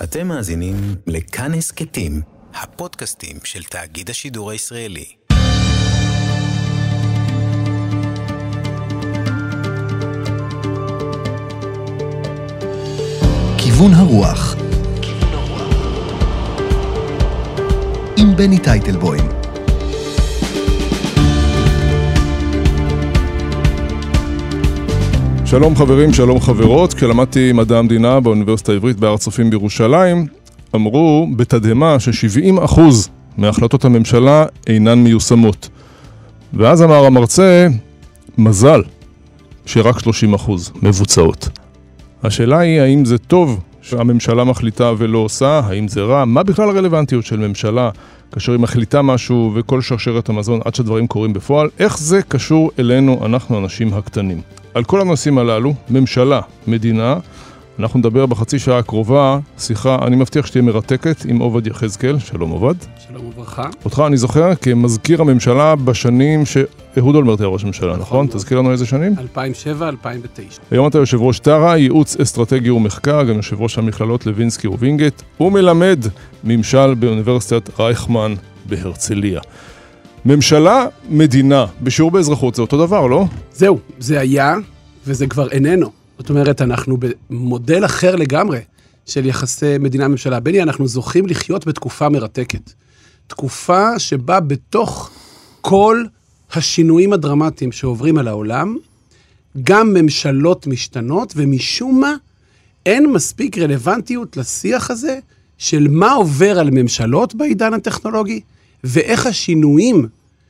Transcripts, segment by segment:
אתם מאזינים לכאן הסכתים, הפודקאסטים של תאגיד השידור הישראלי. כיוון הרוח עם בני טייטלבוים שלום חברים, שלום חברות. כשלמדתי מדע המדינה באוניברסיטה העברית בהר הצופים בירושלים, אמרו בתדהמה ש-70% מהחלטות הממשלה אינן מיושמות. ואז אמר המרצה, מזל שרק 30% מבוצעות. השאלה היא האם זה טוב שהממשלה מחליטה ולא עושה, האם זה רע, מה בכלל הרלוונטיות של ממשלה כאשר היא מחליטה משהו וכל שרשרת המזון עד שהדברים קורים בפועל, איך זה קשור אלינו, אנחנו האנשים הקטנים. על כל הנושאים הללו, ממשלה, מדינה, אנחנו נדבר בחצי שעה הקרובה, שיחה, אני מבטיח שתהיה מרתקת עם עובד יחזקאל, שלום עובד. שלום וברכה. אותך אני זוכר כמזכיר הממשלה בשנים שאהוד אולמרט היה ראש ממשלה, נכון? תזכיר לנו איזה שנים? 2007-2009. היום אתה יושב ראש תרא, ייעוץ אסטרטגי ומחקר, גם יושב ראש המכללות לוינסקי ווינגייט, ומלמד ממשל באוניברסיטת רייכמן בהרצליה. ממשלה, מדינה, בשיעור באזרחות זה אותו דבר, לא? זהו, זה היה, וזה כבר איננו. זאת אומרת, אנחנו במודל אחר לגמרי של יחסי מדינה-ממשלה. בני, אנחנו זוכים לחיות בתקופה מרתקת. תקופה שבה בתוך כל השינויים הדרמטיים שעוברים על העולם, גם ממשלות משתנות, ומשום מה אין מספיק רלוונטיות לשיח הזה של מה עובר על ממשלות בעידן הטכנולוגי, ואיך השינויים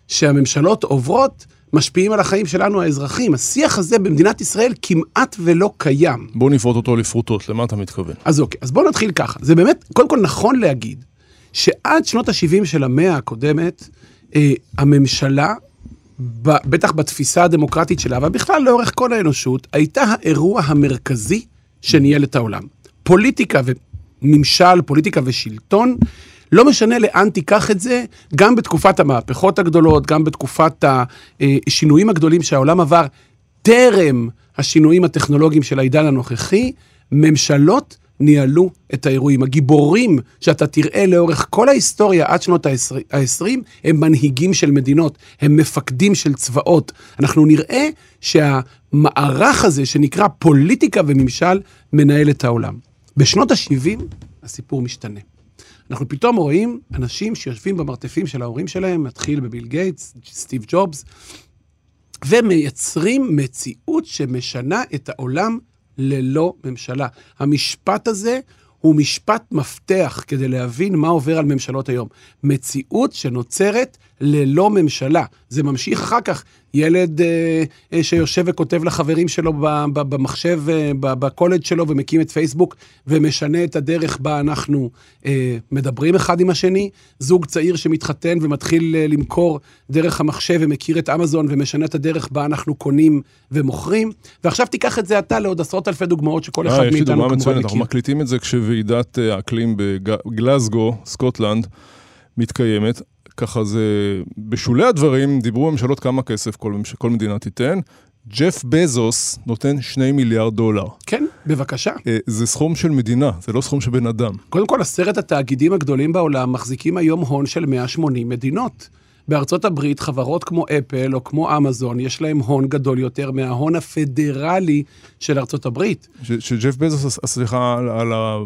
שהממשלות עוברות משפיעים על החיים שלנו האזרחים. השיח הזה במדינת ישראל כמעט ולא קיים. בוא נפרוט אותו לפרוטות, למה אתה מתכוון? אז אוקיי, אז בואו נתחיל ככה. זה באמת, קודם כל נכון להגיד, שעד שנות ה-70 של המאה הקודמת, אה, הממשלה, בטח בתפיסה הדמוקרטית שלה, אבל בכלל לאורך כל האנושות, הייתה האירוע המרכזי שניהל את העולם. פוליטיקה וממשל, פוליטיקה ושלטון, לא משנה לאן תיקח את זה, גם בתקופת המהפכות הגדולות, גם בתקופת השינויים הגדולים שהעולם עבר, טרם השינויים הטכנולוגיים של העידן הנוכחי, ממשלות ניהלו את האירועים. הגיבורים שאתה תראה לאורך כל ההיסטוריה עד שנות ה-20, הם מנהיגים של מדינות, הם מפקדים של צבאות. אנחנו נראה שהמערך הזה שנקרא פוליטיקה וממשל מנהל את העולם. בשנות ה-70 הסיפור משתנה. אנחנו פתאום רואים אנשים שיושבים במרתפים של ההורים שלהם, מתחיל בביל גייטס, סטיב ג'ובס, ומייצרים מציאות שמשנה את העולם ללא ממשלה. המשפט הזה הוא משפט מפתח כדי להבין מה עובר על ממשלות היום. מציאות שנוצרת ללא ממשלה. זה ממשיך אחר כך. ילד אה, אה, שיושב וכותב לחברים שלו במחשב, אה, בקולג' שלו ומקים את פייסבוק ומשנה את הדרך בה אנחנו אה, מדברים אחד עם השני. זוג צעיר שמתחתן ומתחיל אה, למכור דרך המחשב ומכיר את אמזון ומשנה את הדרך בה אנחנו קונים ומוכרים. ועכשיו תיקח את זה אתה לעוד עשרות אלפי דוגמאות שכל אחד מאיתנו כמובן מכיר. יש לי דוגמה מצוינת, אנחנו מקליטים את זה כשוועידת אה, האקלים בגלזגו, סקוטלנד, מתקיימת. ככה זה, בשולי הדברים, דיברו ממשלות כמה כסף כל, כל מדינה תיתן. ג'ף בזוס נותן שני מיליארד דולר. כן, בבקשה. אה, זה סכום של מדינה, זה לא סכום של בן אדם. קודם כל, עשרת התאגידים הגדולים בעולם מחזיקים היום הון של 180 מדינות. בארצות הברית, חברות כמו אפל או כמו אמזון, יש להם הון גדול יותר מההון הפדרלי של ארצות הברית. שג'ף בזוס, סליחה על ה...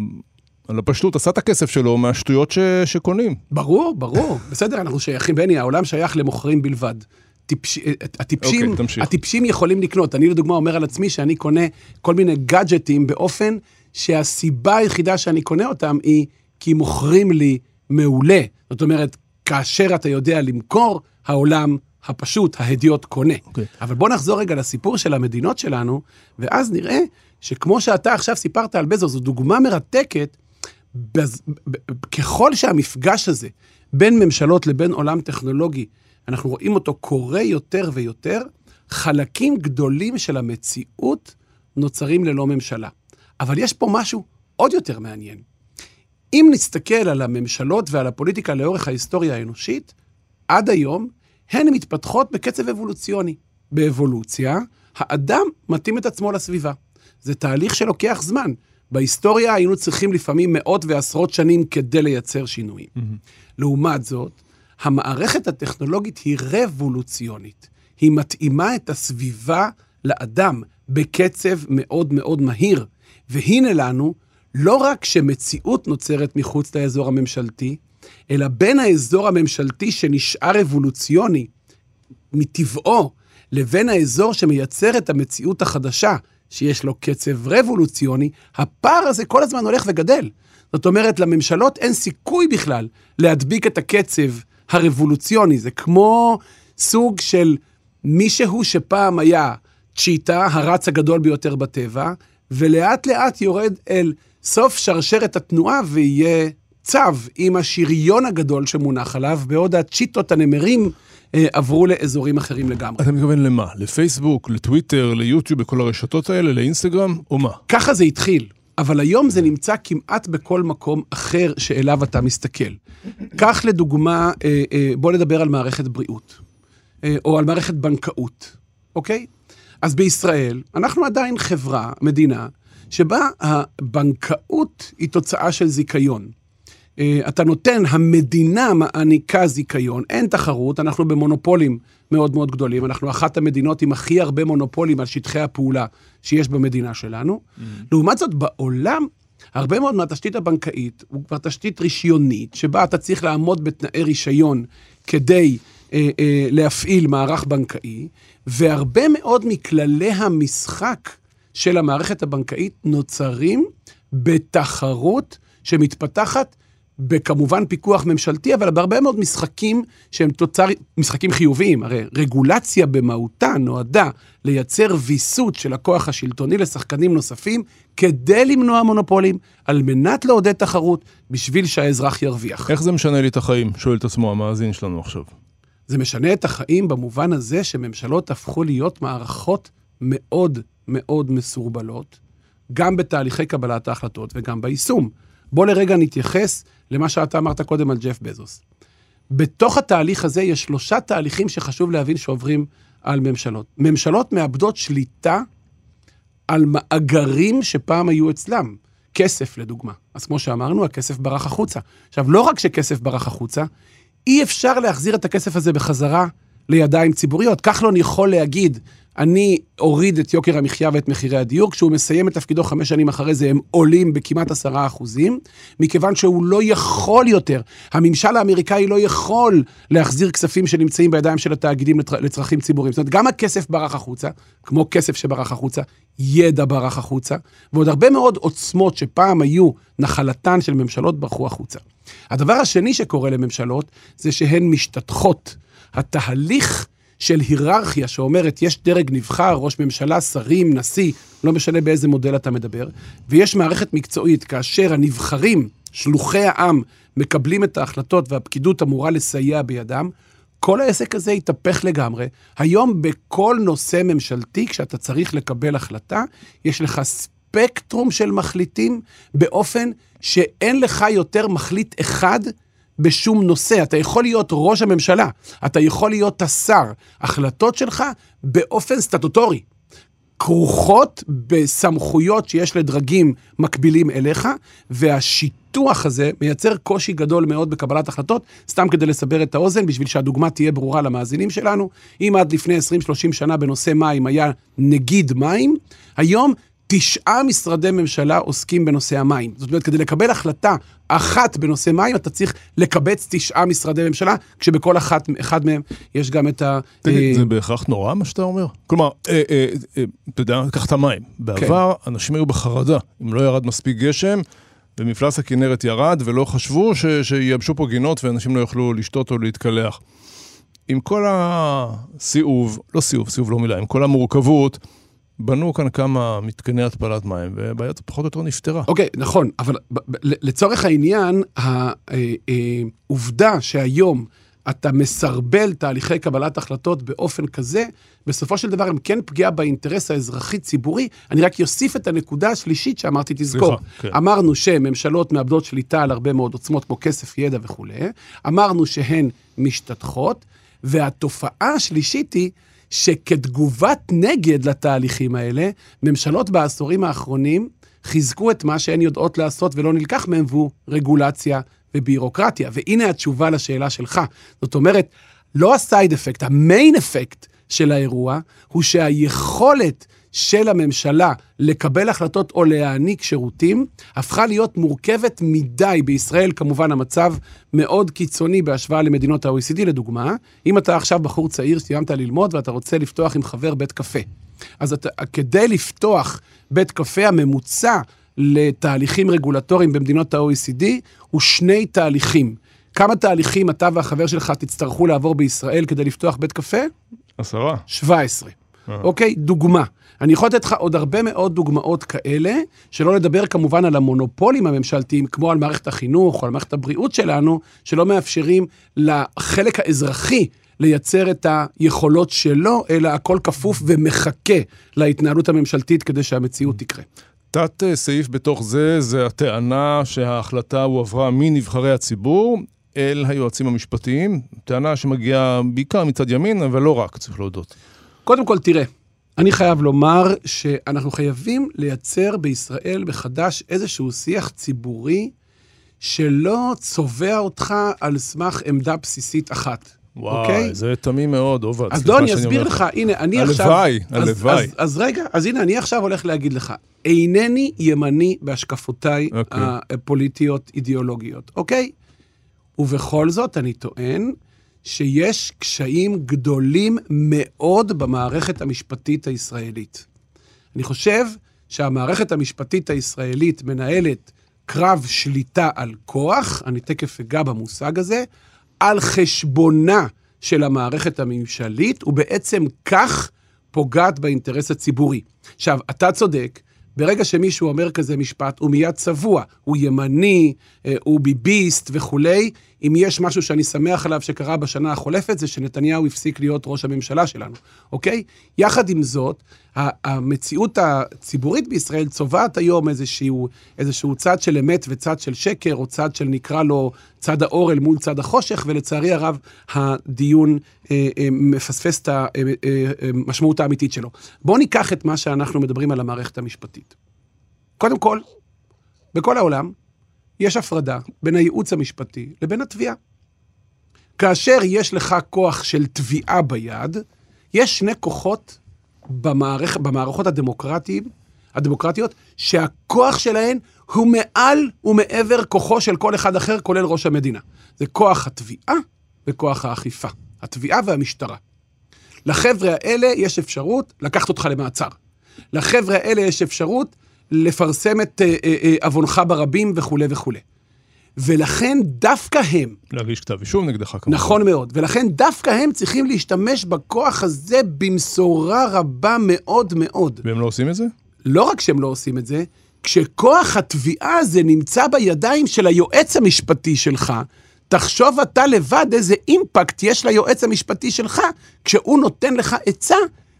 על הפשטות, עשה את הכסף שלו מהשטויות ש... שקונים. ברור, ברור. בסדר, אנחנו שייכים, בני, העולם שייך למוכרים בלבד. טיפש... הטיפשים, okay, אוקיי, הטיפשים יכולים לקנות. אני לדוגמה אומר על עצמי שאני קונה כל מיני גאדג'טים באופן שהסיבה היחידה שאני קונה אותם היא כי מוכרים לי מעולה. זאת אומרת, כאשר אתה יודע למכור, העולם הפשוט, ההדיוט קונה. Okay. אוקיי. אבל בוא נחזור רגע לסיפור של המדינות שלנו, ואז נראה שכמו שאתה עכשיו סיפרת על בזו, זו דוגמה מרתקת בז... ככל שהמפגש הזה בין ממשלות לבין עולם טכנולוגי, אנחנו רואים אותו קורה יותר ויותר, חלקים גדולים של המציאות נוצרים ללא ממשלה. אבל יש פה משהו עוד יותר מעניין. אם נסתכל על הממשלות ועל הפוליטיקה לאורך ההיסטוריה האנושית, עד היום הן מתפתחות בקצב אבולוציוני. באבולוציה, האדם מתאים את עצמו לסביבה. זה תהליך שלוקח זמן. בהיסטוריה היינו צריכים לפעמים מאות ועשרות שנים כדי לייצר שינויים. לעומת זאת, המערכת הטכנולוגית היא רבולוציונית. היא מתאימה את הסביבה לאדם בקצב מאוד מאוד מהיר. והנה לנו, לא רק שמציאות נוצרת מחוץ לאזור הממשלתי, אלא בין האזור הממשלתי שנשאר אבולוציוני מטבעו, לבין האזור שמייצר את המציאות החדשה, שיש לו קצב רבולוציוני, הפער הזה כל הזמן הולך וגדל. זאת אומרת, לממשלות אין סיכוי בכלל להדביק את הקצב הרבולוציוני. זה כמו סוג של מישהו שפעם היה צ'יטה, הרץ הגדול ביותר בטבע, ולאט לאט יורד אל סוף שרשרת התנועה ויהיה צו עם השריון הגדול שמונח עליו, בעוד הצ'יטות הנמרים עברו לאזורים אחרים לגמרי. אתה מתכוון למה? לפייסבוק, לטוויטר, ליוטיוב, בכל הרשתות האלה, לאינסטגרם, או מה? ככה זה התחיל, אבל היום זה נמצא כמעט בכל מקום אחר שאליו אתה מסתכל. קח לדוגמה, אה, אה, בוא נדבר על מערכת בריאות, אה, או על מערכת בנקאות, אוקיי? אז בישראל, אנחנו עדיין חברה, מדינה, שבה הבנקאות היא תוצאה של זיכיון. אה, אתה נותן, המדינה מעניקה זיכיון, אין תחרות, אנחנו במונופולים מאוד מאוד גדולים, אנחנו אחת המדינות עם הכי הרבה מונופולים על שטחי הפעולה שיש במדינה שלנו. Mm. לעומת זאת, בעולם, הרבה מאוד מהתשתית הבנקאית הוא כבר תשתית רישיונית, שבה אתה צריך לעמוד בתנאי רישיון כדי אה, אה, להפעיל מערך בנקאי, והרבה מאוד מכללי המשחק של המערכת הבנקאית נוצרים בתחרות שמתפתחת בכמובן פיקוח ממשלתי, אבל בהרבה מאוד משחקים שהם תוצר, משחקים חיוביים. הרי רגולציה במהותה נועדה לייצר ויסות של הכוח השלטוני לשחקנים נוספים, כדי למנוע מונופולים, על מנת לעודד תחרות, בשביל שהאזרח ירוויח. איך זה משנה לי את החיים? שואל את עצמו המאזין שלנו עכשיו. זה משנה את החיים במובן הזה שממשלות הפכו להיות מערכות מאוד מאוד מסורבלות, גם בתהליכי קבלת ההחלטות וגם ביישום. בוא לרגע נתייחס למה שאתה אמרת קודם על ג'ף בזוס. בתוך התהליך הזה יש שלושה תהליכים שחשוב להבין שעוברים על ממשלות. ממשלות מאבדות שליטה על מאגרים שפעם היו אצלם. כסף, לדוגמה. אז כמו שאמרנו, הכסף ברח החוצה. עכשיו, לא רק שכסף ברח החוצה, אי אפשר להחזיר את הכסף הזה בחזרה לידיים ציבוריות. כחלון יכול להגיד, אני אוריד את יוקר המחיה ואת מחירי הדיור, כשהוא מסיים את תפקידו חמש שנים אחרי זה הם עולים בכמעט עשרה אחוזים, מכיוון שהוא לא יכול יותר, הממשל האמריקאי לא יכול להחזיר כספים שנמצאים בידיים של התאגידים לצר, לצרכים ציבוריים. זאת אומרת, גם הכסף ברח החוצה, כמו כסף שברח החוצה, ידע ברח החוצה, ועוד הרבה מאוד עוצמות שפעם היו נחלתן של ממשלות ברחו החוצה. הדבר השני שקורה לממשלות זה שהן משתתחות. התהליך של היררכיה שאומרת, יש דרג נבחר, ראש ממשלה, שרים, נשיא, לא משנה באיזה מודל אתה מדבר, ויש מערכת מקצועית כאשר הנבחרים, שלוחי העם, מקבלים את ההחלטות והפקידות אמורה לסייע בידם, כל העסק הזה התהפך לגמרי. היום בכל נושא ממשלתי, כשאתה צריך לקבל החלטה, יש לך ספקטרום של מחליטים באופן שאין לך יותר מחליט אחד בשום נושא. אתה יכול להיות ראש הממשלה, אתה יכול להיות השר. החלטות שלך באופן סטטוטורי. כרוכות בסמכויות שיש לדרגים מקבילים אליך, והשיטוח הזה מייצר קושי גדול מאוד בקבלת החלטות, סתם כדי לסבר את האוזן, בשביל שהדוגמה תהיה ברורה למאזינים שלנו. אם עד לפני 20-30 שנה בנושא מים היה נגיד מים, היום תשעה משרדי ממשלה עוסקים בנושא המים. זאת אומרת, כדי לקבל החלטה אחת בנושא מים, אתה צריך לקבץ תשעה משרדי ממשלה, כשבכל אחת, אחד מהם יש גם את ה... תגיד, זה בהכרח נורא מה שאתה אומר? כלומר, אה, אה, אה, אתה יודע, קח את המים. בעבר כן. אנשים היו בחרדה, אם לא ירד מספיק גשם, ומפלס הכנרת ירד, ולא חשבו ש, שייבשו פה גינות ואנשים לא יוכלו לשתות או להתקלח. עם כל הסיאוב, לא סיאוב, סיאוב לא מילה, עם כל המורכבות, בנו כאן כמה מתקני התפלת מים, ובעיה פחות או יותר נפתרה. אוקיי, okay, נכון, אבל לצורך העניין, העובדה שהיום אתה מסרבל תהליכי קבלת החלטות באופן כזה, בסופו של דבר הם כן פגיעה באינטרס האזרחי-ציבורי. אני רק אוסיף את הנקודה השלישית שאמרתי, תזכור. סליחה, כן. אמרנו שממשלות מאבדות שליטה על הרבה מאוד עוצמות, כמו כסף, ידע וכולי. אמרנו שהן משתתחות, והתופעה השלישית היא שכתגובת נגד לתהליכים האלה, ממשלות בעשורים האחרונים חיזקו את מה שהן יודעות לעשות ולא נלקח מהן, והוא רגולציה ובירוקרטיה. והנה התשובה לשאלה שלך. זאת אומרת, לא הסייד אפקט, המיין אפקט של האירוע, הוא שהיכולת של הממשלה לקבל החלטות או להעניק שירותים, הפכה להיות מורכבת מדי. בישראל כמובן המצב מאוד קיצוני בהשוואה למדינות ה-OECD, לדוגמה. אם אתה עכשיו בחור צעיר, סיימת ללמוד ואתה רוצה לפתוח עם חבר בית קפה. אז אתה, כדי לפתוח בית קפה, הממוצע לתהליכים רגולטוריים במדינות ה-OECD הוא שני תהליכים. כמה תהליכים אתה והחבר שלך תצטרכו לעבור בישראל כדי לפתוח בית קפה? עשרה. 17. אוקיי? דוגמה. אני יכול לתת לך עוד הרבה מאוד דוגמאות כאלה, שלא לדבר כמובן על המונופולים הממשלתיים, כמו על מערכת החינוך או על מערכת הבריאות שלנו, שלא מאפשרים לחלק האזרחי לייצר את היכולות שלו, אלא הכל כפוף ומחכה להתנהלות הממשלתית כדי שהמציאות תקרה. תת אה, סעיף בתוך זה, זה הטענה שההחלטה הועברה מנבחרי הציבור אל היועצים המשפטיים, טענה שמגיעה בעיקר מצד ימין, אבל לא רק, צריך להודות. קודם כל, תראה, אני חייב לומר שאנחנו חייבים לייצר בישראל מחדש איזשהו שיח ציבורי שלא צובע אותך על סמך עמדה בסיסית אחת. וואי, אוקיי? זה תמים מאוד, עובד. אז לא, אני אסביר אומר לך, הנה, אני עכשיו... הלוואי, אז- הלוואי. אז, אז רגע, אז הנה, אני עכשיו הולך להגיד לך, אינני ימני בהשקפותיי אוקיי. הפוליטיות-אידיאולוגיות, אוקיי? ובכל זאת, אני טוען שיש קשיים גדולים מאוד במערכת המשפטית הישראלית. אני חושב שהמערכת המשפטית הישראלית מנהלת קרב שליטה על כוח, אני תכף אגע במושג הזה, על חשבונה של המערכת הממשלית, ובעצם כך פוגעת באינטרס הציבורי. עכשיו, אתה צודק, ברגע שמישהו אומר כזה משפט, הוא מיד צבוע, הוא ימני, אה, הוא ביביסט וכולי. אם יש משהו שאני שמח עליו שקרה בשנה החולפת, זה שנתניהו הפסיק להיות ראש הממשלה שלנו, אוקיי? יחד עם זאת, המציאות הציבורית בישראל צובעת היום איזשהו, איזשהו צד של אמת וצד של שקר, או צד של נקרא לו צד האור אל מול צד החושך, ולצערי הרב, הדיון אה, אה, מפספס את המשמעות האמיתית שלו. בואו ניקח את מה שאנחנו מדברים על המערכת המשפטית. קודם כל, בכל העולם יש הפרדה בין הייעוץ המשפטי לבין התביעה. כאשר יש לך כוח של תביעה ביד, יש שני כוחות במערכ... במערכות הדמוקרטיים, הדמוקרטיות, שהכוח שלהן הוא מעל ומעבר כוחו של כל אחד אחר, כולל ראש המדינה. זה כוח התביעה וכוח האכיפה. התביעה והמשטרה. לחבר'ה האלה יש אפשרות לקחת אותך למעצר. לחבר'ה האלה יש אפשרות לפרסם את אה, אה, אה, עוונך ברבים וכולי וכולי. ולכן דווקא הם, להגיש כתב אישום נגדך כמובן. נכון מאוד, ולכן דווקא הם צריכים להשתמש בכוח הזה במשורה רבה מאוד מאוד. והם לא עושים את זה? לא רק שהם לא עושים את זה, כשכוח התביעה הזה נמצא בידיים של היועץ המשפטי שלך, תחשוב אתה לבד איזה אימפקט יש ליועץ המשפטי שלך כשהוא נותן לך עצה,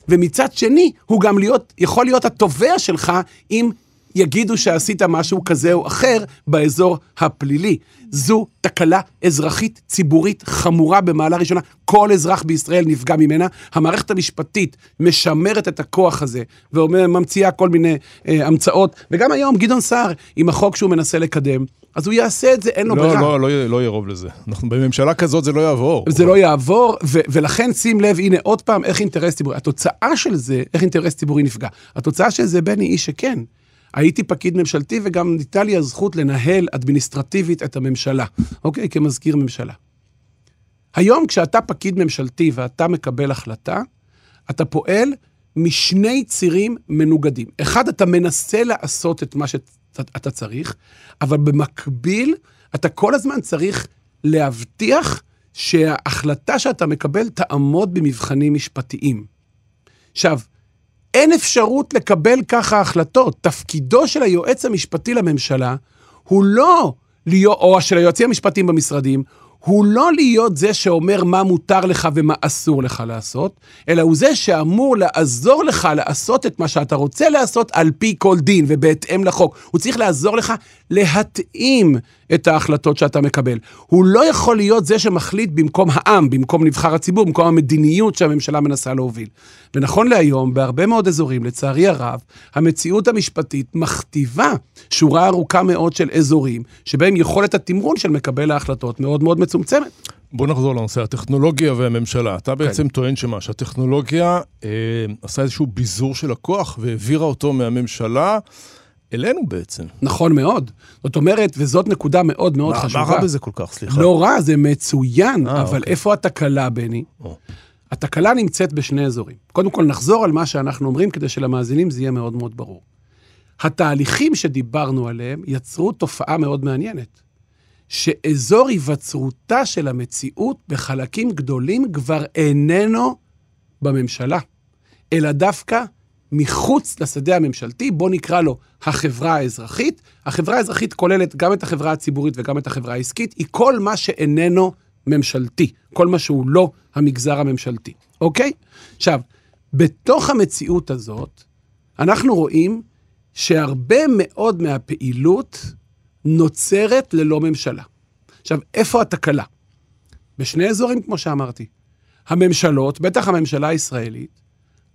ומצד שני, הוא גם להיות, יכול להיות התובע שלך אם יגידו שעשית משהו כזה או אחר באזור הפלילי. זו תקלה אזרחית ציבורית חמורה במעלה ראשונה. כל אזרח בישראל נפגע ממנה. המערכת המשפטית משמרת את הכוח הזה וממציאה כל מיני אה, המצאות. וגם היום גדעון סער, עם החוק שהוא מנסה לקדם, אז הוא יעשה את זה, אין לו לא, ברירה. לא, לא, לא יהיה רוב לזה. אנחנו בממשלה כזאת זה לא יעבור. זה לא יעבור, ו- ולכן שים לב, הנה עוד פעם, איך אינטרס ציבורי. התוצאה של זה, איך אינטרס ציבורי נפגע. התוצאה של זה, בני, היא שכן. הייתי פקיד ממשלתי וגם ניתה לי הזכות לנהל אדמיניסטרטיבית את הממשלה, אוקיי? כמזכיר ממשלה. היום כשאתה פקיד ממשלתי ואתה מקבל החלטה, אתה פועל משני צירים מנוגדים. אחד, אתה מנסה לעשות את מה שאתה צריך, אבל במקביל, אתה כל הזמן צריך להבטיח שההחלטה שאתה מקבל תעמוד במבחנים משפטיים. עכשיו, אין אפשרות לקבל ככה החלטות. תפקידו של היועץ המשפטי לממשלה הוא לא להיות, או של היועצים המשפטיים במשרדים, הוא לא להיות זה שאומר מה מותר לך ומה אסור לך לעשות, אלא הוא זה שאמור לעזור לך לעשות את מה שאתה רוצה לעשות על פי כל דין ובהתאם לחוק. הוא צריך לעזור לך להתאים את ההחלטות שאתה מקבל. הוא לא יכול להיות זה שמחליט במקום העם, במקום נבחר הציבור, במקום המדיניות שהממשלה מנסה להוביל. ונכון להיום, בהרבה מאוד אזורים, לצערי הרב, המציאות המשפטית מכתיבה שורה ארוכה מאוד של אזורים, שבהם יכולת התמרון של מקבל ההחלטות מאוד מאוד מצומצמת. בוא נחזור לנושא הטכנולוגיה והממשלה. אתה בעצם כן. טוען שמה, שהטכנולוגיה אה, עשה איזשהו ביזור של הכוח והעבירה אותו מהממשלה אלינו בעצם. נכון מאוד. זאת אומרת, וזאת נקודה מאוד מאוד מה, חשובה. מה רע בזה כל כך, סליחה? לא רע, זה מצוין, אה, אבל אוקיי. איפה התקלה, בני? או. התקלה נמצאת בשני אזורים. קודם כל, נחזור על מה שאנחנו אומרים, כדי שלמאזינים זה יהיה מאוד מאוד ברור. התהליכים שדיברנו עליהם יצרו תופעה מאוד מעניינת, שאזור היווצרותה של המציאות בחלקים גדולים כבר איננו בממשלה, אלא דווקא מחוץ לשדה הממשלתי, בוא נקרא לו החברה האזרחית. החברה האזרחית כוללת גם את החברה הציבורית וגם את החברה העסקית, היא כל מה שאיננו ממשלתי, כל מה שהוא לא המגזר הממשלתי, אוקיי? עכשיו, בתוך המציאות הזאת, אנחנו רואים שהרבה מאוד מהפעילות נוצרת ללא ממשלה. עכשיו, איפה התקלה? בשני אזורים, כמו שאמרתי. הממשלות, בטח הממשלה הישראלית,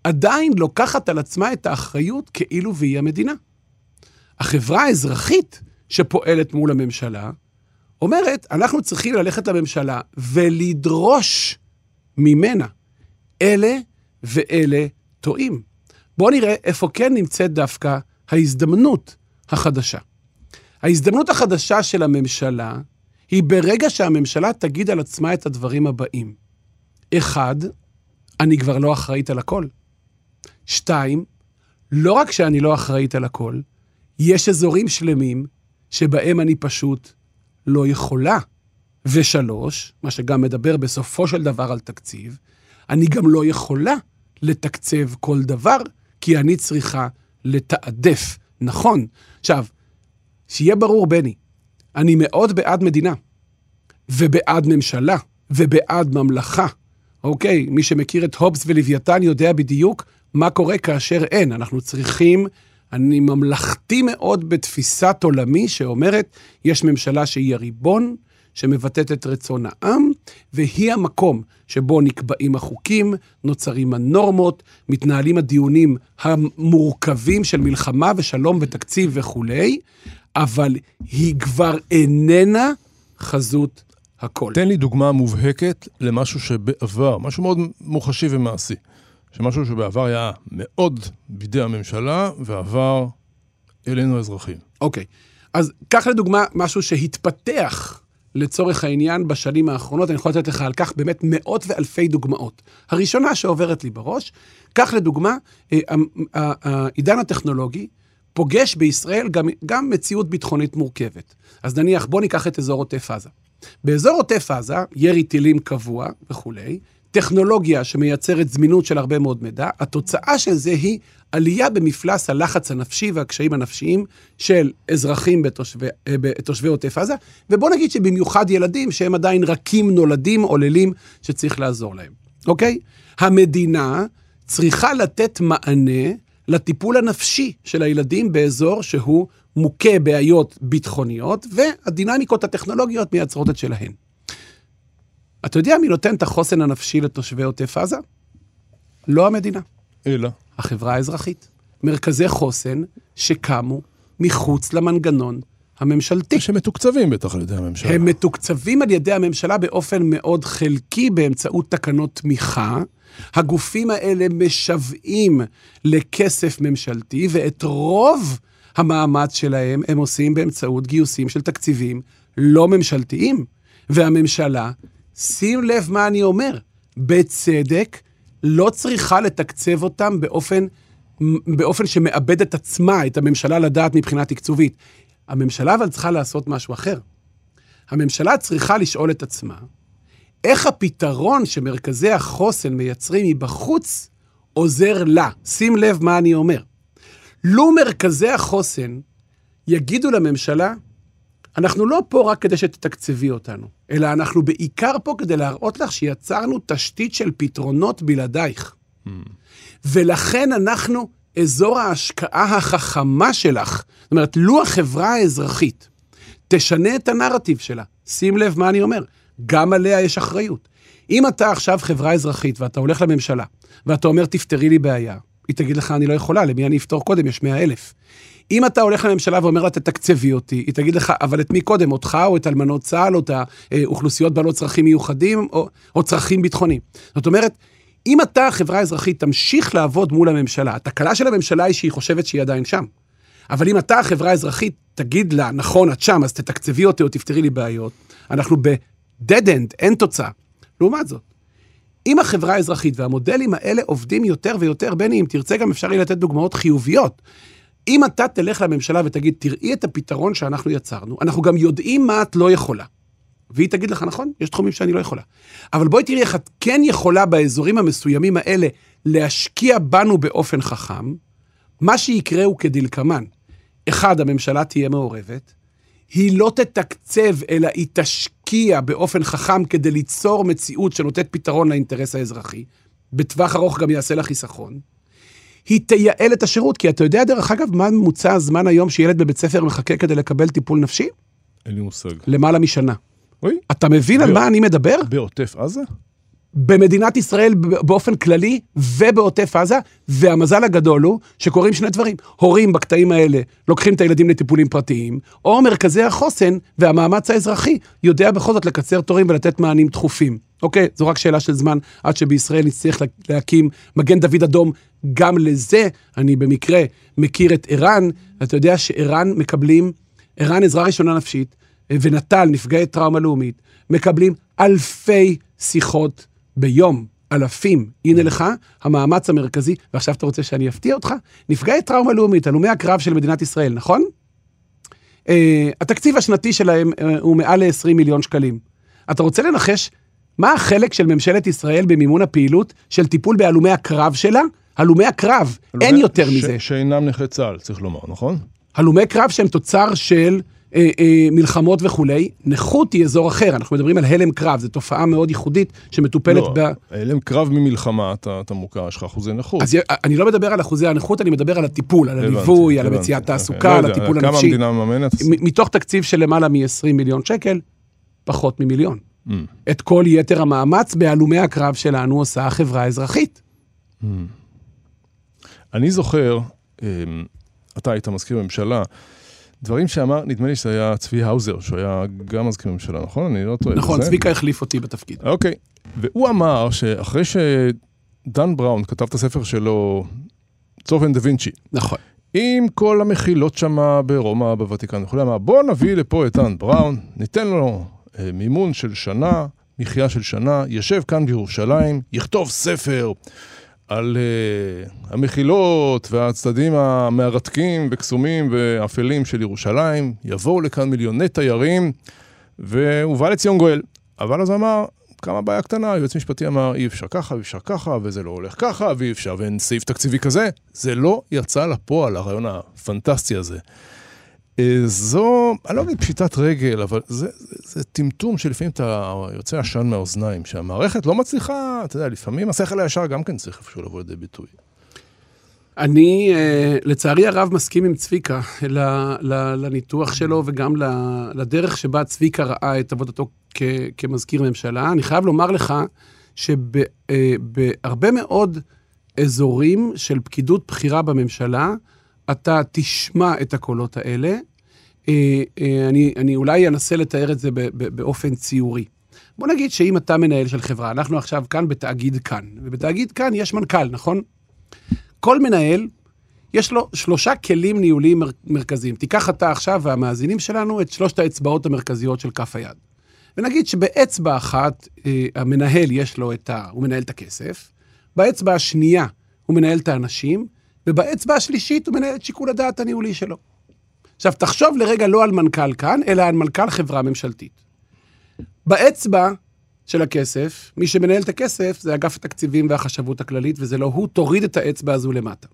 עדיין לוקחת על עצמה את האחריות כאילו והיא המדינה. החברה האזרחית שפועלת מול הממשלה, אומרת, אנחנו צריכים ללכת לממשלה ולדרוש ממנה. אלה ואלה טועים. בואו נראה איפה כן נמצאת דווקא ההזדמנות החדשה. ההזדמנות החדשה של הממשלה היא ברגע שהממשלה תגיד על עצמה את הדברים הבאים. אחד, אני כבר לא אחראית על הכל. שתיים, לא רק שאני לא אחראית על הכל, יש אזורים שלמים שבהם אני פשוט לא יכולה. ושלוש, מה שגם מדבר בסופו של דבר על תקציב, אני גם לא יכולה לתקצב כל דבר, כי אני צריכה לתעדף. נכון. עכשיו, שיהיה ברור, בני, אני מאוד בעד מדינה, ובעד ממשלה, ובעד ממלכה. אוקיי, מי שמכיר את הובס ולוויתן יודע בדיוק מה קורה כאשר אין. אנחנו צריכים, אני ממלכתי מאוד בתפיסת עולמי שאומרת, יש ממשלה שהיא הריבון, שמבטאת את רצון העם, והיא המקום שבו נקבעים החוקים, נוצרים הנורמות, מתנהלים הדיונים המורכבים של מלחמה ושלום ותקציב וכולי, אבל היא כבר איננה חזות הכל. תן לי דוגמה מובהקת למשהו שבעבר, משהו מאוד מוחשי ומעשי, שמשהו שבעבר היה מאוד בידי הממשלה ועבר אלינו האזרחים. אוקיי, אז קח לדוגמה משהו שהתפתח לצורך העניין בשנים האחרונות, אני יכול לתת לך על כך באמת מאות ואלפי דוגמאות. הראשונה שעוברת לי בראש, קח לדוגמה, אה, העידן הטכנולוגי פוגש בישראל גם, גם מציאות ביטחונית מורכבת. אז נניח, בוא ניקח את אזור עוטף עזה. באזור עוטף עזה, ירי טילים קבוע וכולי, טכנולוגיה שמייצרת זמינות של הרבה מאוד מידע, התוצאה של זה היא עלייה במפלס הלחץ הנפשי והקשיים הנפשיים של אזרחים אה, בתושבי עוטף עזה, ובוא נגיד שבמיוחד ילדים שהם עדיין רכים, נולדים, עוללים, שצריך לעזור להם, אוקיי? המדינה צריכה לתת מענה לטיפול הנפשי של הילדים באזור שהוא מוכה בעיות ביטחוניות, והדינמיקות הטכנולוגיות מייצרות את שלהן. אתה יודע מי נותן את החוסן הנפשי לתושבי עוטף עזה? לא המדינה, אלא, החברה האזרחית. מרכזי חוסן שקמו מחוץ למנגנון הממשלתי. שמתוקצבים בטח על ידי הממשלה. הם מתוקצבים על ידי הממשלה באופן מאוד חלקי באמצעות תקנות תמיכה. הגופים האלה משוועים לכסף ממשלתי, ואת רוב המאמץ שלהם הם עושים באמצעות גיוסים של תקציבים לא ממשלתיים. והממשלה, שים לב מה אני אומר, בצדק, לא צריכה לתקצב אותם באופן, באופן שמאבד את עצמה, את הממשלה לדעת מבחינה תקצובית. הממשלה אבל צריכה לעשות משהו אחר. הממשלה צריכה לשאול את עצמה, איך הפתרון שמרכזי החוסן מייצרים מבחוץ עוזר לה? שים לב מה אני אומר. לו מרכזי החוסן יגידו לממשלה, אנחנו לא פה רק כדי שתתקצבי אותנו, אלא אנחנו בעיקר פה כדי להראות לך שיצרנו תשתית של פתרונות בלעדייך. ולכן אנחנו אזור ההשקעה החכמה שלך. זאת אומרת, לו החברה האזרחית תשנה את הנרטיב שלה, שים לב מה אני אומר, גם עליה יש אחריות. אם אתה עכשיו חברה אזרחית ואתה הולך לממשלה, ואתה אומר, תפתרי לי בעיה, היא תגיד לך, אני לא יכולה, למי אני אפתור קודם? יש מאה אלף. אם אתה הולך לממשלה ואומר לה, תתקצבי אותי, היא תגיד לך, אבל את מי קודם, אותך או את אלמנות צה"ל, או את האוכלוסיות בעלות צרכים מיוחדים, או, או צרכים ביטחוניים. זאת אומרת, אם אתה, חברה אזרחית, תמשיך לעבוד מול הממשלה, התקלה של הממשלה היא שהיא חושבת שהיא עדיין שם. אבל אם אתה, החברה האזרחית, תגיד לה, נכון, את שם, אז תתקצבי אותי או תפתרי לי בעיות, אנחנו ב-dead end, אין תוצאה. לעומת זאת, אם החברה האזרחית והמודלים האלה עובדים יותר ויותר, בני, אם תרצה גם אפשר יהיה לתת דוגמאות חיוביות. אם אתה תלך לממשלה ותגיד, תראי את הפתרון שאנחנו יצרנו, אנחנו גם יודעים מה את לא יכולה. והיא תגיד לך, נכון, יש תחומים שאני לא יכולה. אבל בואי תראי איך את כן יכולה באזורים המסוימים האלה להשקיע בנו באופן חכם. מה שיקרה הוא כדלקמן. אחד, הממשלה תהיה מעורבת, היא לא תתקצב, אלא היא תשקיע באופן חכם כדי ליצור מציאות שנותנת פתרון לאינטרס האזרחי. בטווח ארוך גם יעשה לה חיסכון. היא תייעל את השירות, כי אתה יודע, דרך אגב, מה ממוצע הזמן היום שילד בבית ספר מחכה כדי לקבל טיפול נפשי? אין לי מושג. למעלה משנה. אוי, אתה מבין על ב- מה אני מדבר? בעוטף עזה? במדינת ישראל באופן כללי ובעוטף עזה, והמזל הגדול הוא שקורים שני דברים. הורים בקטעים האלה לוקחים את הילדים לטיפולים פרטיים, או מרכזי החוסן והמאמץ האזרחי יודע בכל זאת לקצר תורים ולתת מענים דחופים. אוקיי, זו רק שאלה של זמן עד שבישראל נצטרך לה- להקים מגן דוד אדום. גם לזה אני במקרה מכיר את ער"ן, אתה יודע שער"ן מקבלים, ער"ן עזרה ראשונה נפשית, ונט"ל, נפגעי טראומה לאומית, מקבלים אלפי שיחות ביום, אלפים. הנה לך המאמץ המרכזי, ועכשיו אתה רוצה שאני אפתיע אותך? נפגעי טראומה לאומית, הלומי הקרב של מדינת ישראל, נכון? Uh, התקציב השנתי שלהם uh, הוא מעל ל-20 מיליון שקלים. אתה רוצה לנחש מה החלק של ממשלת ישראל במימון הפעילות של טיפול בהלומי הקרב שלה? הלומי הקרב, אין יותר ש- מזה. שאינם נכי צה"ל, צריך לומר, נכון? הלומי קרב שהם תוצר של אה, אה, מלחמות וכולי, נכות היא אזור אחר, אנחנו מדברים על הלם קרב, זו תופעה מאוד ייחודית שמטופלת לא, ב... הלם קרב ממלחמה, אתה אתה מוכר, יש לך אחוזי נכות. אז אני לא מדבר על אחוזי הנכות, אני מדבר על הטיפול, על הליווי, על המציאת אוקיי. תעסוקה, לא על הטיפול כמה הנפשי. המדינה מממנת? מתוך תקציב של למעלה מ-20 מיליון שקל, פחות ממיליון. Mm. את כל יתר המאמץ בהלומי הקרב שלנו עושה החברה האזרחית. אני זוכר, אמ, אתה היית מזכיר ממשלה, דברים שאמר, נדמה לי שזה היה צבי האוזר, שהוא היה גם מזכיר ממשלה, נכון? אני לא טועה. נכון? צביקה החליף אותי בתפקיד. אוקיי, והוא אמר שאחרי שדן בראון כתב את הספר שלו, צופן דה וינצ'י, נכון. עם כל המחילות שם ברומא, בוותיקן וכולי, אמר בוא נביא לפה את דן בראון, ניתן לו מימון של שנה, מחיה של שנה, יושב כאן בירושלים, יכתוב ספר על אה, המחילות והצדדים המרתקים וקסומים ואפלים של ירושלים, יבואו לכאן מיליוני תיירים, ובא לציון גואל. אבל אז אמר, כמה בעיה קטנה, היועץ המשפטי אמר, אי אפשר ככה, אי אפשר ככה, וזה לא הולך ככה, ואי אפשר, ואין סעיף תקציבי כזה. זה לא יצא לפועל, הרעיון הפנטסטי הזה. אה, זו, אני לא אגיד פשיטת רגל, אבל זה, זה, זה טמטום שלפעמים אתה יוצא עשן מהאוזניים, שהמערכת לא מצליחה, אתה יודע, לפעמים השכל הישר גם כן צריך איפשהו לבוא לידי ביטוי. אני, אה, לצערי הרב, מסכים עם צביקה לניתוח שלו וגם לדרך שבה צביקה ראה את עבודתו כ- כמזכיר ממשלה. אני חייב לומר לך שבהרבה מאוד אזורים של פקידות בכירה בממשלה, אתה תשמע את הקולות האלה. אה, אה, אני, אני אולי אנסה לתאר את זה באופן ציורי. בוא נגיד שאם אתה מנהל של חברה, אנחנו עכשיו כאן בתאגיד כאן, ובתאגיד כאן יש מנכ"ל, נכון? כל מנהל, יש לו שלושה כלים ניהוליים מר, מרכזיים. תיקח אתה עכשיו והמאזינים שלנו את שלושת האצבעות המרכזיות של כף היד. ונגיד שבאצבע אחת אה, המנהל יש לו את ה... הוא מנהל את הכסף, באצבע השנייה הוא מנהל את האנשים, ובאצבע השלישית הוא מנהל את שיקול הדעת הניהולי שלו. עכשיו, תחשוב לרגע לא על מנכ"ל כאן, אלא על מנכ"ל חברה ממשלתית. באצבע של הכסף, מי שמנהל את הכסף זה אגף התקציבים והחשבות הכללית, וזה לא הוא, תוריד את האצבע הזו למטה.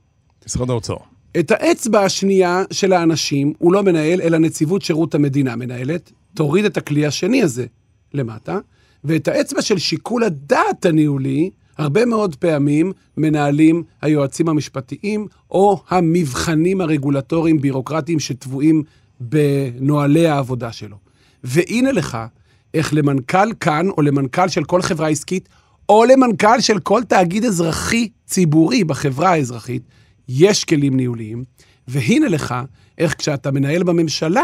משרד האוצר. את האצבע השנייה של האנשים הוא לא מנהל, אלא נציבות שירות המדינה מנהלת. תוריד את הכלי השני הזה למטה, ואת האצבע של שיקול הדעת הניהולי, הרבה מאוד פעמים מנהלים היועצים המשפטיים או המבחנים הרגולטוריים בירוקרטיים שטבועים בנוהלי העבודה שלו. והנה לך איך למנכ"ל כאן, או למנכ"ל של כל חברה עסקית, או למנכ"ל של כל תאגיד אזרחי ציבורי בחברה האזרחית, יש כלים ניהוליים, והנה לך איך כשאתה מנהל בממשלה,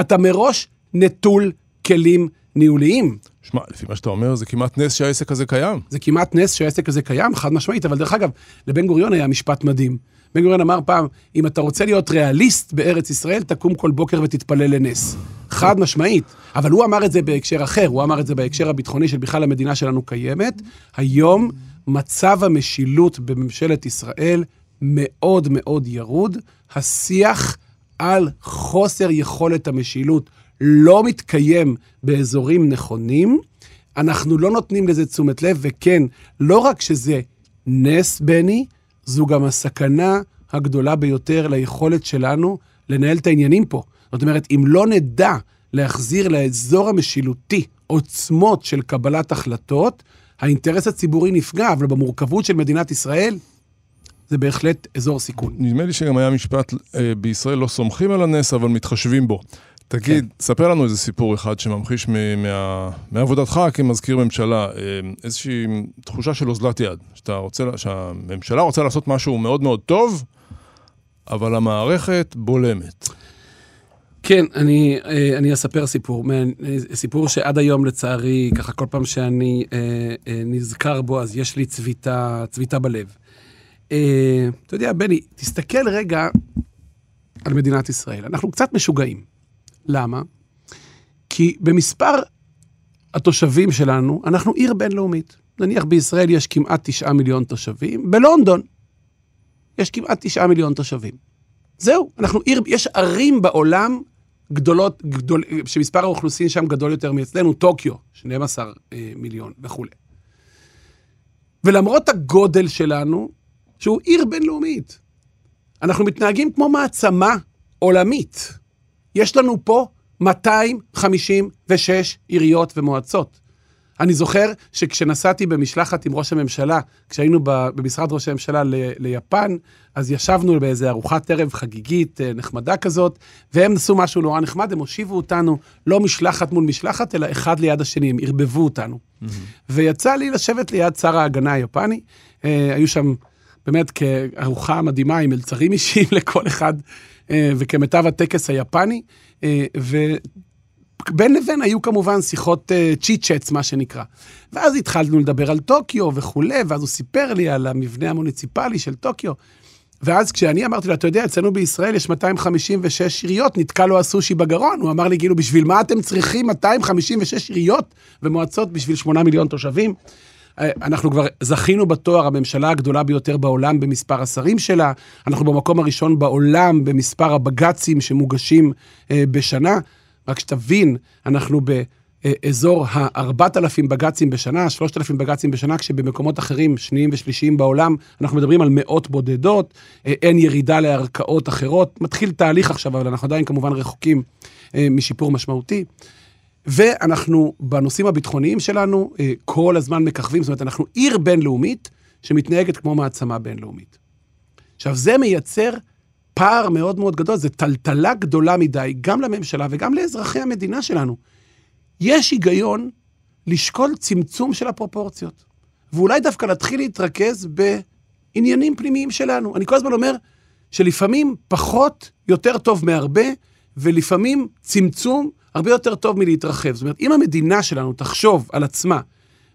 אתה מראש נטול כלים ניהוליים. שמע, לפי מה שאתה אומר, זה כמעט נס שהעסק הזה קיים. זה כמעט נס שהעסק הזה קיים, חד משמעית, אבל דרך אגב, לבן גוריון היה משפט מדהים. בן גוריון אמר פעם, אם אתה רוצה להיות ריאליסט בארץ ישראל, תקום כל בוקר ותתפלל לנס. חד משמעית. אבל הוא אמר את זה בהקשר אחר, הוא אמר את זה בהקשר הביטחוני של בכלל המדינה שלנו קיימת. היום מצב המשילות בממשלת ישראל מאוד מאוד ירוד. השיח על חוסר יכולת המשילות לא מתקיים באזורים נכונים. אנחנו לא נותנים לזה תשומת לב, וכן, לא רק שזה נס, בני, זו גם הסכנה הגדולה ביותר ליכולת שלנו לנהל את העניינים פה. זאת אומרת, אם לא נדע להחזיר לאזור המשילותי עוצמות של קבלת החלטות, האינטרס הציבורי נפגע, אבל במורכבות של מדינת ישראל, זה בהחלט אזור סיכון. נדמה לי שגם היה משפט, אה, בישראל לא סומכים על הנס, אבל מתחשבים בו. תגיד, כן. ספר לנו איזה סיפור אחד שממחיש מה, מעבודתך כמזכיר ממשלה, אה, איזושהי תחושה של אוזלת יד, שאתה רוצה, שהממשלה רוצה לעשות משהו מאוד מאוד טוב, אבל המערכת בולמת. כן, אני, אה, אני אספר סיפור, סיפור שעד היום לצערי, ככה כל פעם שאני אה, נזכר בו, אז יש לי צביטה, צביטה בלב. אתה יודע, בני, תסתכל רגע על מדינת ישראל. אנחנו קצת משוגעים. למה? כי במספר התושבים שלנו, אנחנו עיר בינלאומית. נניח בישראל יש כמעט תשעה מיליון תושבים, בלונדון יש כמעט תשעה מיליון תושבים. זהו, אנחנו עיר, יש ערים בעולם גדולות, גדול, שמספר האוכלוסין שם גדול יותר מאצלנו, טוקיו, 12 אה, מיליון וכולי. ולמרות הגודל שלנו, שהוא עיר בינלאומית, אנחנו מתנהגים כמו מעצמה עולמית. יש לנו פה 256 עיריות ומועצות. אני זוכר שכשנסעתי במשלחת עם ראש הממשלה, כשהיינו במשרד ראש הממשלה ל, ליפן, אז ישבנו באיזה ארוחת ערב חגיגית אה, נחמדה כזאת, והם עשו משהו נורא נחמד, הם הושיבו אותנו לא משלחת מול משלחת, אלא אחד ליד השני, הם ערבבו אותנו. Mm-hmm. ויצא לי לשבת ליד שר ההגנה היפני, אה, היו שם באמת כארוחה מדהימה עם מלצרים אישיים לכל אחד, וכמיטב הטקס היפני. אה, ובין לבין היו כמובן שיחות chit-chats, מה שנקרא. ואז התחלנו לדבר על טוקיו וכולי, ואז הוא סיפר לי על המבנה המוניציפלי של טוקיו. ואז כשאני אמרתי לו, אתה יודע, אצלנו בישראל יש 256 עיריות, נתקע לו הסושי בגרון. הוא אמר לי, כאילו, בשביל מה אתם צריכים 256 עיריות ומועצות בשביל 8 מיליון תושבים? אה, אנחנו כבר זכינו בתואר הממשלה הגדולה ביותר בעולם במספר השרים שלה, אנחנו במקום הראשון בעולם במספר הבג"צים שמוגשים אה, בשנה. רק שתבין, אנחנו באזור ה-4,000 בג"צים בשנה, 3,000 בג"צים בשנה, כשבמקומות אחרים, שניים ושלישיים בעולם, אנחנו מדברים על מאות בודדות, אה, אין ירידה לערכאות אחרות. מתחיל תהליך עכשיו, אבל אנחנו עדיין כמובן רחוקים משיפור משמעותי. ואנחנו בנושאים הביטחוניים שלנו אה, כל הזמן מככבים, זאת אומרת, אנחנו עיר בינלאומית שמתנהגת כמו מעצמה בינלאומית. עכשיו, זה מייצר פער מאוד מאוד גדול, זו טלטלה גדולה מדי, גם לממשלה וגם לאזרחי המדינה שלנו. יש היגיון לשקול צמצום של הפרופורציות, ואולי דווקא להתחיל להתרכז בעניינים פנימיים שלנו. אני כל הזמן אומר שלפעמים פחות יותר טוב מהרבה, ולפעמים צמצום הרבה יותר טוב מלהתרחב. זאת אומרת, אם המדינה שלנו תחשוב על עצמה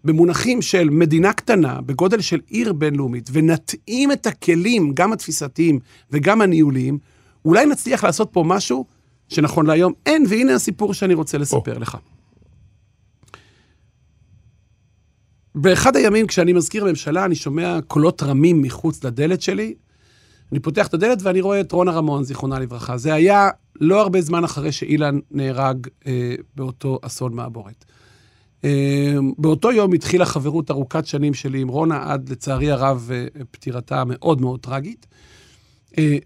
במונחים של מדינה קטנה, בגודל של עיר בינלאומית, ונתאים את הכלים, גם התפיסתיים וגם הניהוליים, אולי נצליח לעשות פה משהו שנכון להיום אין, והנה הסיפור שאני רוצה לספר oh. לך. באחד הימים, כשאני מזכיר ממשלה, אני שומע קולות רמים מחוץ לדלת שלי. אני פותח את הדלת ואני רואה את רונה רמון, זיכרונה לברכה. זה היה לא הרבה זמן אחרי שאילן נהרג אה, באותו אסון מעבורת. אה, באותו יום התחילה חברות ארוכת שנים שלי עם רונה, עד לצערי הרב אה, פטירתה המאוד מאוד טרגית. אה,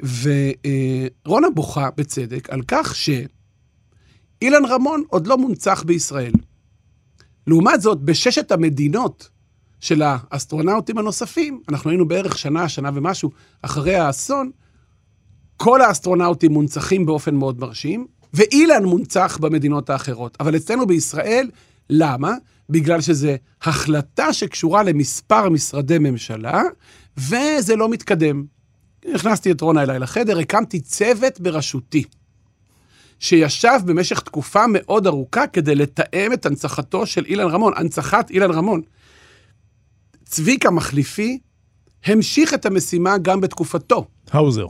ורונה בוכה בצדק על כך שאילן רמון עוד לא מונצח בישראל. לעומת זאת, בששת המדינות של האסטרונאוטים הנוספים, אנחנו היינו בערך שנה, שנה ומשהו אחרי האסון, כל האסטרונאוטים מונצחים באופן מאוד מרשים, ואילן מונצח במדינות האחרות. אבל אצלנו בישראל, למה? בגלל שזו החלטה שקשורה למספר משרדי ממשלה, וזה לא מתקדם. הכנסתי את רונה אליי לחדר, הקמתי צוות בראשותי, שישב במשך תקופה מאוד ארוכה כדי לתאם את הנצחתו של אילן רמון, הנצחת אילן רמון. צביקה מחליפי המשיך את המשימה גם בתקופתו. האוזר.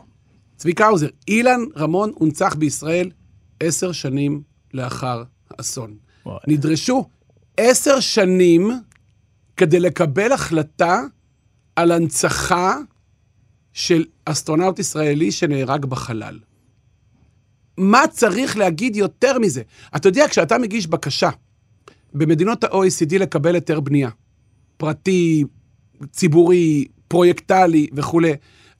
צביקה האוזר, אילן רמון הונצח בישראל עשר שנים לאחר האסון. וואי. נדרשו עשר שנים כדי לקבל החלטה על הנצחה של אסטרונאוט ישראלי שנהרג בחלל. מה צריך להגיד יותר מזה? אתה יודע, כשאתה מגיש בקשה במדינות ה-OECD לקבל היתר בנייה, פרטי, ציבורי, פרויקטלי וכולי,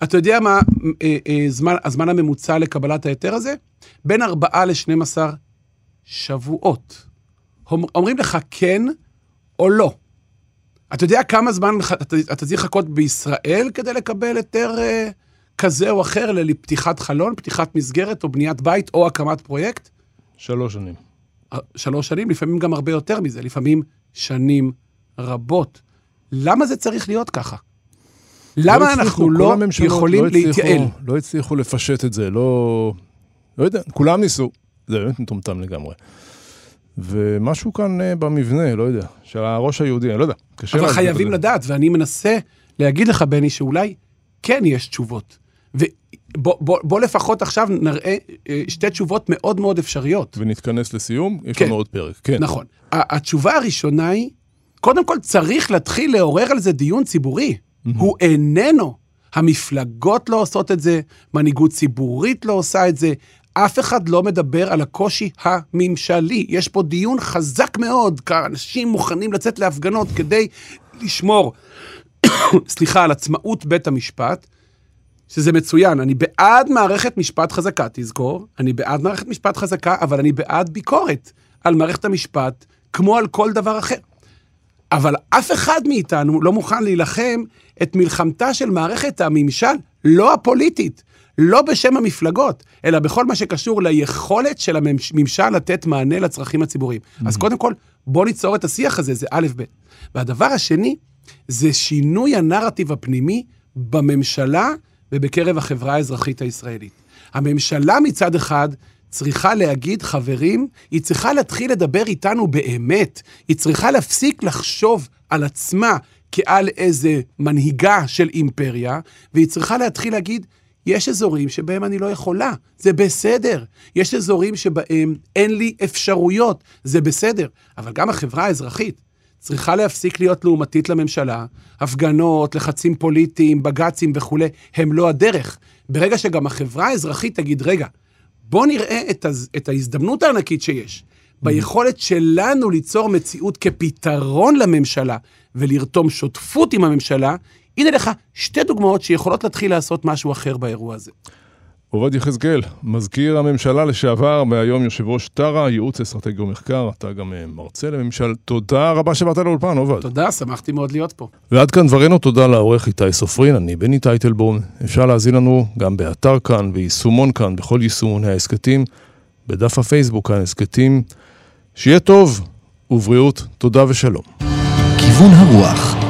אתה יודע מה אה, אה, זמן, הזמן הממוצע לקבלת ההיתר הזה? בין 4 ל-12 שבועות. אומ- אומרים לך כן או לא. אתה יודע כמה זמן אתה, אתה צריך לחכות בישראל כדי לקבל היתר אה, כזה או אחר לפתיחת חלון, פתיחת מסגרת או בניית בית או הקמת פרויקט? שלוש שנים. שלוש שנים, לפעמים גם הרבה יותר מזה, לפעמים שנים רבות. למה זה צריך להיות ככה? למה הצליחו, אנחנו לא יכולים לא הצליחו- להתייעל? לא הצליחו לפשט את זה, לא... לא יודע, כולם ניסו. זה באמת מטומטם לגמרי. ומשהו כאן אה, במבנה, לא יודע, של הראש היהודי, אני לא יודע, קשה אבל חייבים. לדעת, ואני מנסה להגיד לך, בני, שאולי כן יש תשובות. ובוא בוא, בוא לפחות עכשיו נראה אה, שתי תשובות מאוד מאוד אפשריות. ונתכנס לסיום, יש כן. לנו עוד פרק. כן. נכון. התשובה הראשונה היא, קודם כל צריך להתחיל לעורר על זה דיון ציבורי. הוא איננו. המפלגות לא עושות את זה, מנהיגות ציבורית לא עושה את זה, אף אחד לא מדבר על הקושי הממשלי. יש פה דיון חזק מאוד, כי אנשים מוכנים לצאת להפגנות כדי לשמור, סליחה, על עצמאות בית המשפט, שזה מצוין. אני בעד מערכת משפט חזקה, תזכור, אני בעד מערכת משפט חזקה, אבל אני בעד ביקורת על מערכת המשפט, כמו על כל דבר אחר. אבל אף אחד מאיתנו לא מוכן להילחם את מלחמתה של מערכת הממשל, לא הפוליטית, לא בשם המפלגות, אלא בכל מה שקשור ליכולת של הממשל לתת מענה לצרכים הציבוריים. אז קודם כל, בוא ניצור את השיח הזה, זה א', ב'. והדבר השני, זה שינוי הנרטיב הפנימי בממשלה ובקרב החברה האזרחית הישראלית. הממשלה מצד אחד צריכה להגיד, חברים, היא צריכה להתחיל לדבר איתנו באמת. היא צריכה להפסיק לחשוב על עצמה כעל איזה מנהיגה של אימפריה, והיא צריכה להתחיל להגיד, יש אזורים שבהם אני לא יכולה, זה בסדר. יש אזורים שבהם אין לי אפשרויות, זה בסדר. אבל גם החברה האזרחית צריכה להפסיק להיות לעומתית לממשלה. הפגנות, לחצים פוליטיים, בג"צים וכולי, הם לא הדרך. ברגע שגם החברה האזרחית תגיד, רגע, בוא נראה את, הז... את ההזדמנות הענקית שיש ביכולת שלנו ליצור מציאות כפתרון לממשלה ולרתום שותפות עם הממשלה, הנה לך שתי דוגמאות שיכולות להתחיל לעשות משהו אחר באירוע הזה. עובד יחזקאל, מזכיר הממשלה לשעבר, והיום יושב ראש טרה, ייעוץ אסטרטגי ומחקר, אתה גם אה, מרצה לממשל. תודה רבה שבאת לאולפן, עובד. תודה, שמחתי מאוד להיות פה. ועד כאן דברנו, תודה לעורך איתי סופרין, אני בני טייטלבום. אפשר להזין לנו גם באתר כאן, ויישומון כאן, בכל יישומוני ההסכתים, בדף הפייסבוק כאן הסכתים. שיהיה טוב ובריאות, תודה ושלום. כיוון הרוח